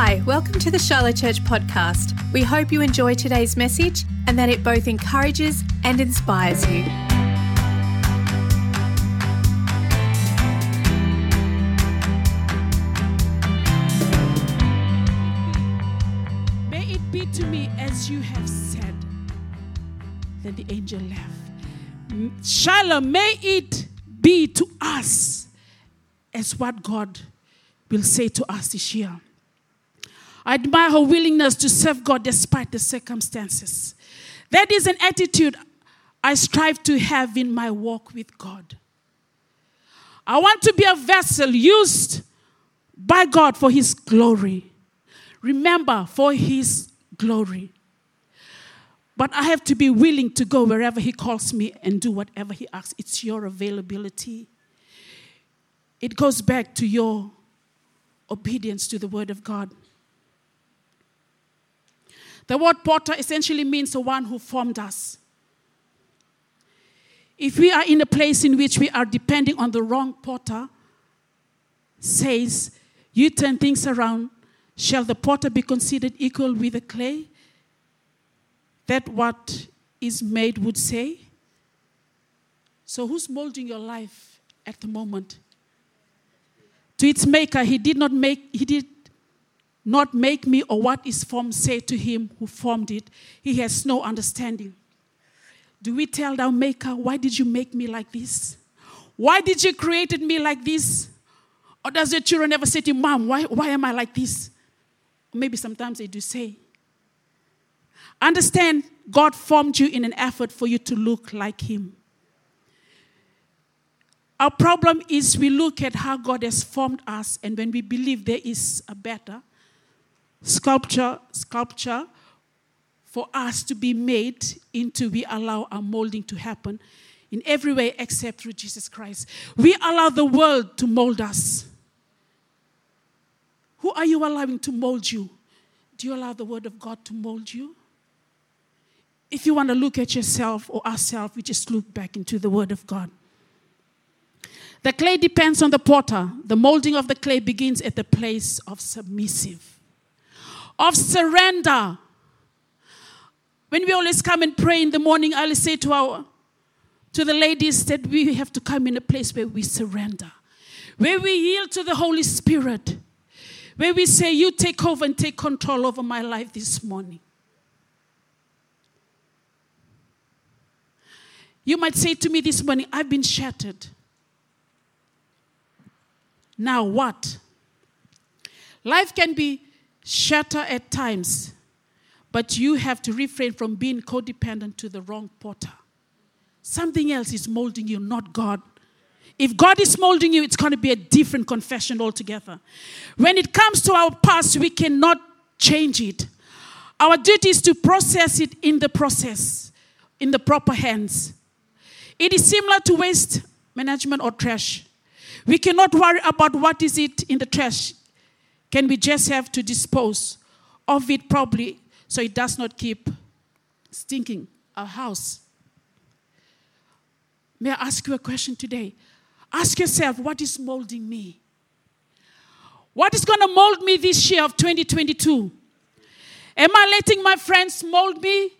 Hi, welcome to the Shiloh Church podcast. We hope you enjoy today's message and that it both encourages and inspires you. May it be to me as you have said. Then the angel left. Shiloh, may it be to us as what God will say to us this year. I admire her willingness to serve God despite the circumstances. That is an attitude I strive to have in my walk with God. I want to be a vessel used by God for His glory. Remember, for His glory. But I have to be willing to go wherever He calls me and do whatever He asks. It's your availability. It goes back to your obedience to the Word of God. The word potter essentially means the one who formed us. If we are in a place in which we are depending on the wrong potter, says, You turn things around, shall the potter be considered equal with the clay? That what is made would say? So, who's molding your life at the moment? To its maker, he did not make, he did not make me or what is formed say to him who formed it. He has no understanding. Do we tell our maker, why did you make me like this? Why did you created me like this? Or does your children ever say to you, Mom, why, why am I like this? Maybe sometimes they do say. Understand, God formed you in an effort for you to look like Him. Our problem is we look at how God has formed us, and when we believe there is a better sculpture, sculpture for us to be made into, we allow our molding to happen in every way except through Jesus Christ. We allow the world to mold us. Who are you allowing to mold you? Do you allow the Word of God to mold you? If you want to look at yourself or ourselves, we just look back into the Word of God. The clay depends on the potter. The molding of the clay begins at the place of submissive, of surrender. When we always come and pray in the morning, I always say to our to the ladies that we have to come in a place where we surrender, where we yield to the Holy Spirit, where we say, You take over and take control over my life this morning. You might say to me this morning, I've been shattered. Now what? Life can be shattered at times, but you have to refrain from being codependent to the wrong potter. Something else is molding you, not God. If God is molding you, it's going to be a different confession altogether. When it comes to our past, we cannot change it. Our duty is to process it in the process, in the proper hands. It is similar to waste management or trash. We cannot worry about what is it in the trash. Can we just have to dispose of it properly so it does not keep stinking our house? May I ask you a question today? Ask yourself, what is molding me? What is going to mold me this year of 2022? Am I letting my friends mold me?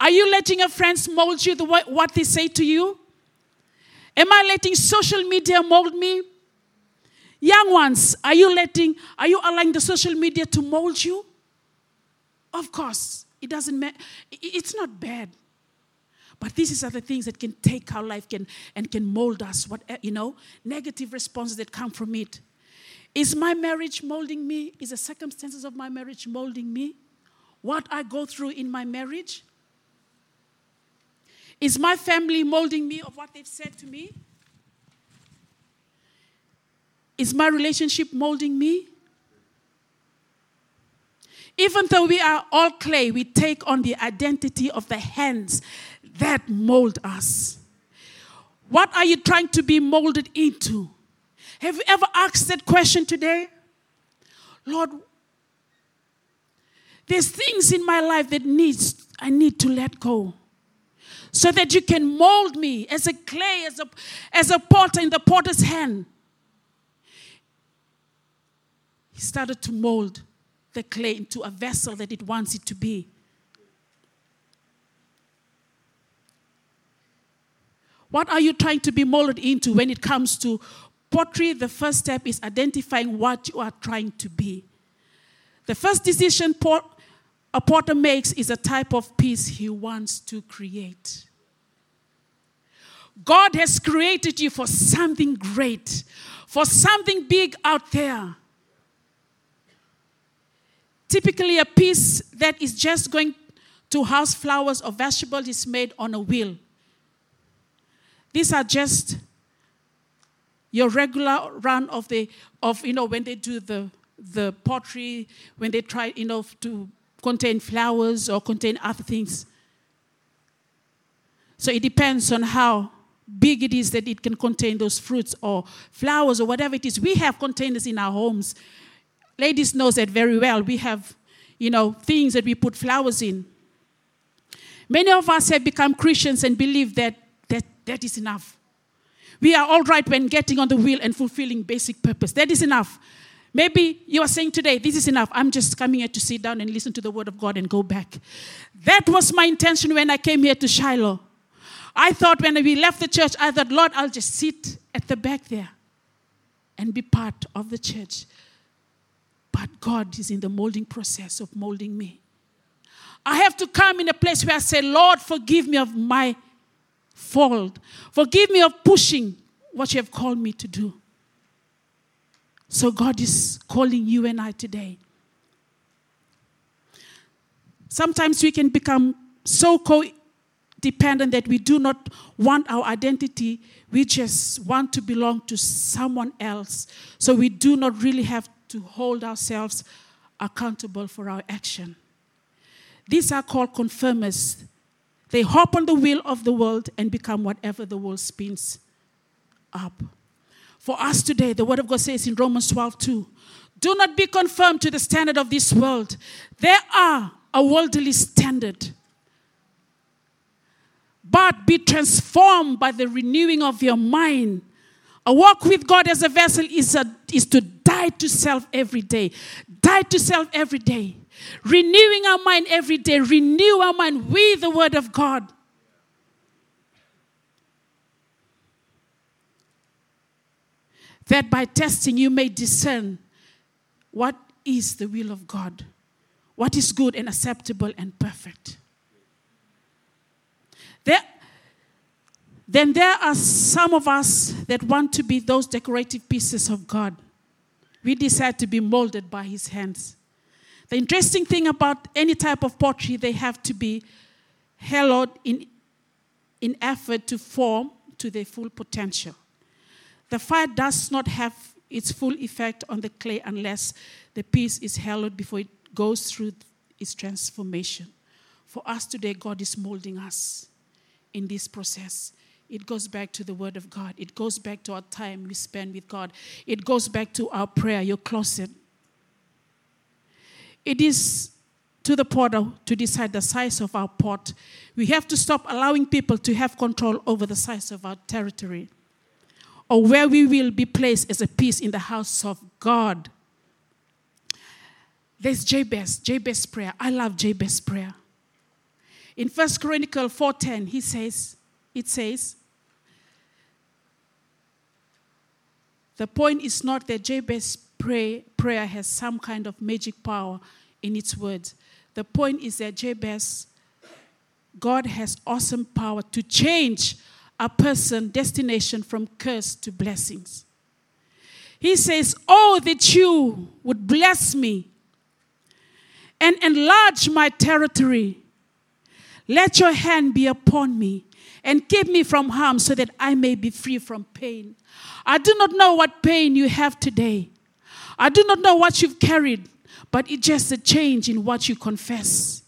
Are you letting your friends mold you the way, what they say to you? Am I letting social media mold me? Young ones, are you letting, are you allowing the social media to mold you? Of course, it doesn't matter. It's not bad. But these are the things that can take our life can, and can mold us. What eh, you know, negative responses that come from it. Is my marriage molding me? Is the circumstances of my marriage molding me? What I go through in my marriage? Is my family molding me of what they've said to me? Is my relationship molding me? Even though we are all clay, we take on the identity of the hands that mold us. What are you trying to be molded into? Have you ever asked that question today? Lord, there's things in my life that needs I need to let go. So that you can mold me as a clay, as a, as a potter in the potter's hand. He started to mold the clay into a vessel that it wants it to be. What are you trying to be molded into when it comes to pottery? The first step is identifying what you are trying to be. The first decision a potter makes is a type of piece he wants to create. God has created you for something great, for something big out there. Typically, a piece that is just going to house flowers or vegetables is made on a wheel. These are just your regular run of the of you know when they do the the pottery when they try you know to contain flowers or contain other things. So it depends on how big it is that it can contain those fruits or flowers or whatever it is. We have containers in our homes. Ladies knows that very well. We have, you know, things that we put flowers in. Many of us have become Christians and believe that that, that is enough. We are all right when getting on the wheel and fulfilling basic purpose. That is enough. Maybe you are saying today, this is enough. I'm just coming here to sit down and listen to the word of God and go back. That was my intention when I came here to Shiloh. I thought when we left the church, I thought, Lord, I'll just sit at the back there and be part of the church. But God is in the molding process of molding me. I have to come in a place where I say, Lord, forgive me of my fault. Forgive me of pushing what you have called me to do. So God is calling you and I today. Sometimes we can become so codependent that we do not want our identity. We just want to belong to someone else. So we do not really have to hold ourselves accountable for our action. These are called conformists. They hop on the wheel of the world and become whatever the world spins up. For us today, the Word of God says in Romans 12 2, do not be conformed to the standard of this world. There are a worldly standard. But be transformed by the renewing of your mind. A walk with God as a vessel is, a, is to die to self every day. Die to self every day. Renewing our mind every day. Renew our mind with the Word of God. that by testing you may discern what is the will of God, what is good and acceptable and perfect. There, then there are some of us that want to be those decorative pieces of God. We decide to be molded by His hands. The interesting thing about any type of pottery, they have to be hallowed in, in effort to form to their full potential. The fire does not have its full effect on the clay unless the piece is hallowed before it goes through its transformation. For us today, God is molding us in this process. It goes back to the Word of God. It goes back to our time we spend with God. It goes back to our prayer, your closet. It is to the potter to decide the size of our pot. We have to stop allowing people to have control over the size of our territory or where we will be placed as a piece in the house of God. There's Jabez, Jabez prayer. I love Jabez prayer. In First Chronicle 4:10, he says, it says, the point is not that Jabez pray, prayer has some kind of magic power in its words. The point is that Jabez, God has awesome power to change a person destination from curse to blessings. He says, Oh, that you would bless me and enlarge my territory. Let your hand be upon me and keep me from harm so that I may be free from pain. I do not know what pain you have today. I do not know what you've carried, but it's just a change in what you confess.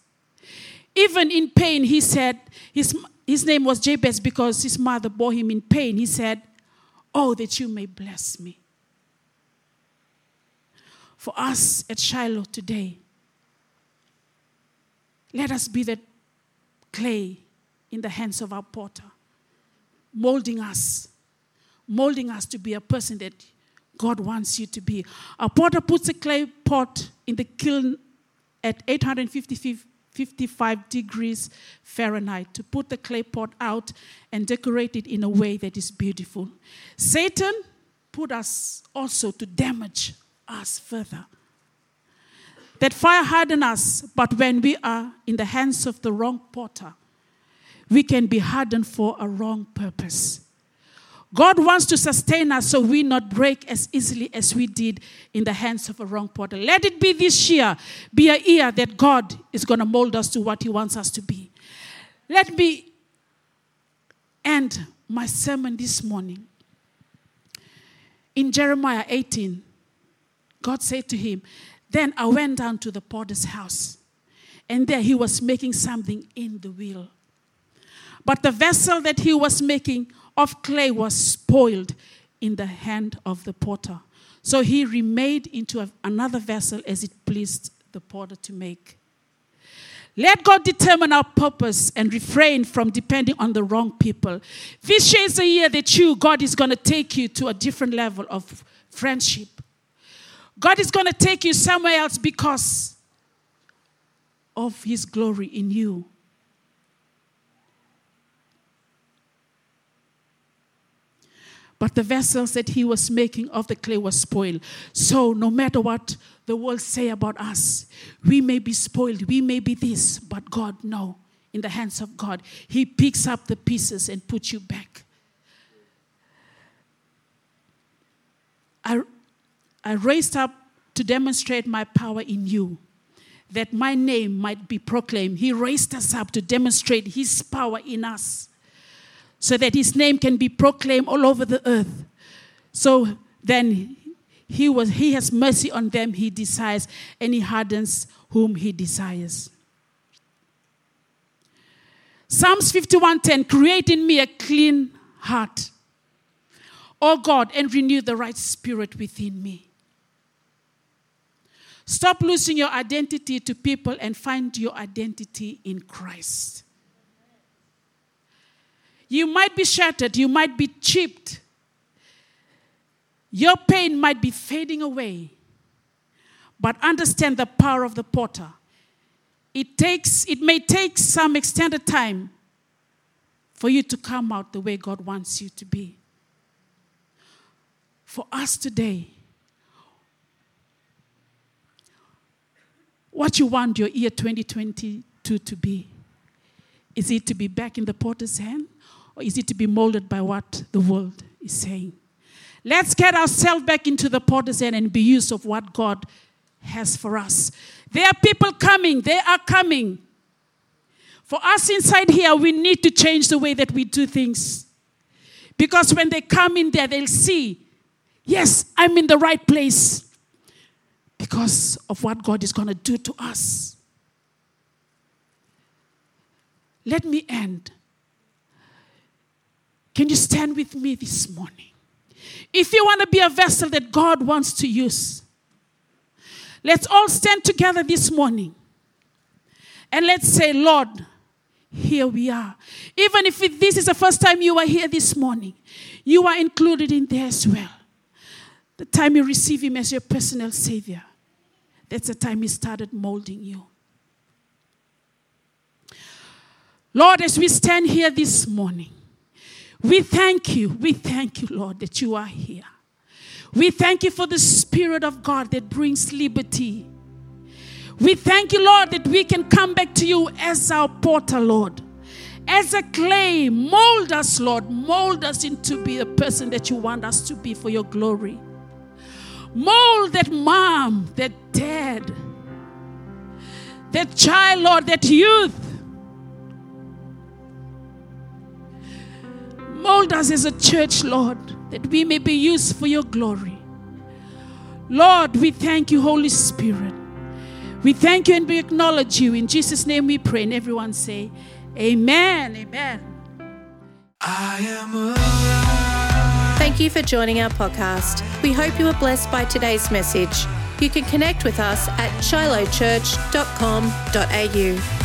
Even in pain, he said, his, his name was Jabez because his mother bore him in pain. He said, Oh, that you may bless me. For us at Shiloh today, let us be that clay in the hands of our potter, molding us, molding us to be a person that God wants you to be. A potter puts a clay pot in the kiln at 855 degrees Fahrenheit to put the clay pot out and decorate it in a way that is beautiful. Satan put us also to damage us further. That fire harden us, but when we are in the hands of the wrong potter, we can be hardened for a wrong purpose. God wants to sustain us so we not break as easily as we did in the hands of a wrong potter. Let it be this year, be a year that God is going to mold us to what He wants us to be. Let me end my sermon this morning. In Jeremiah 18, God said to him, Then I went down to the potter's house, and there he was making something in the wheel. But the vessel that he was making of clay was spoiled in the hand of the potter. So he remade into another vessel as it pleased the potter to make. Let God determine our purpose and refrain from depending on the wrong people. This year is a year that you, God, is going to take you to a different level of friendship. God is going to take you somewhere else because of His glory in you. But the vessels that he was making of the clay was spoiled. So no matter what the world say about us, we may be spoiled, we may be this, but God no. In the hands of God, He picks up the pieces and puts you back. I, I raised up to demonstrate my power in you, that my name might be proclaimed. He raised us up to demonstrate His power in us so that his name can be proclaimed all over the earth. So then he, was, he has mercy on them he desires, and he hardens whom he desires. Psalms 51:10 create in me a clean heart. O God, and renew the right spirit within me. Stop losing your identity to people and find your identity in Christ. You might be shattered, you might be chipped. Your pain might be fading away. But understand the power of the potter. It takes it may take some extended time for you to come out the way God wants you to be. For us today, what you want your year 2022 to be? Is it to be back in the potter's hand? Or is it to be molded by what the world is saying? Let's get ourselves back into the potter's hand and be used of what God has for us. There are people coming, they are coming. For us inside here, we need to change the way that we do things. Because when they come in there, they'll see, yes, I'm in the right place because of what God is going to do to us. Let me end can you stand with me this morning? If you want to be a vessel that God wants to use, let's all stand together this morning and let's say, Lord, here we are. Even if this is the first time you are here this morning, you are included in there as well. The time you receive Him as your personal Savior, that's the time He started molding you. Lord, as we stand here this morning, we thank you. We thank you, Lord, that you are here. We thank you for the Spirit of God that brings liberty. We thank you, Lord, that we can come back to you as our potter, Lord. As a clay, mold us, Lord. Mold us into be the person that you want us to be for your glory. Mold that mom, that dad, that child, Lord, that youth Mold us as a church, Lord, that we may be used for your glory. Lord, we thank you, Holy Spirit. We thank you and we acknowledge you. In Jesus' name we pray. And everyone say, Amen. Amen. I am alive. Thank you for joining our podcast. We hope you were blessed by today's message. You can connect with us at shilohchurch.com.au.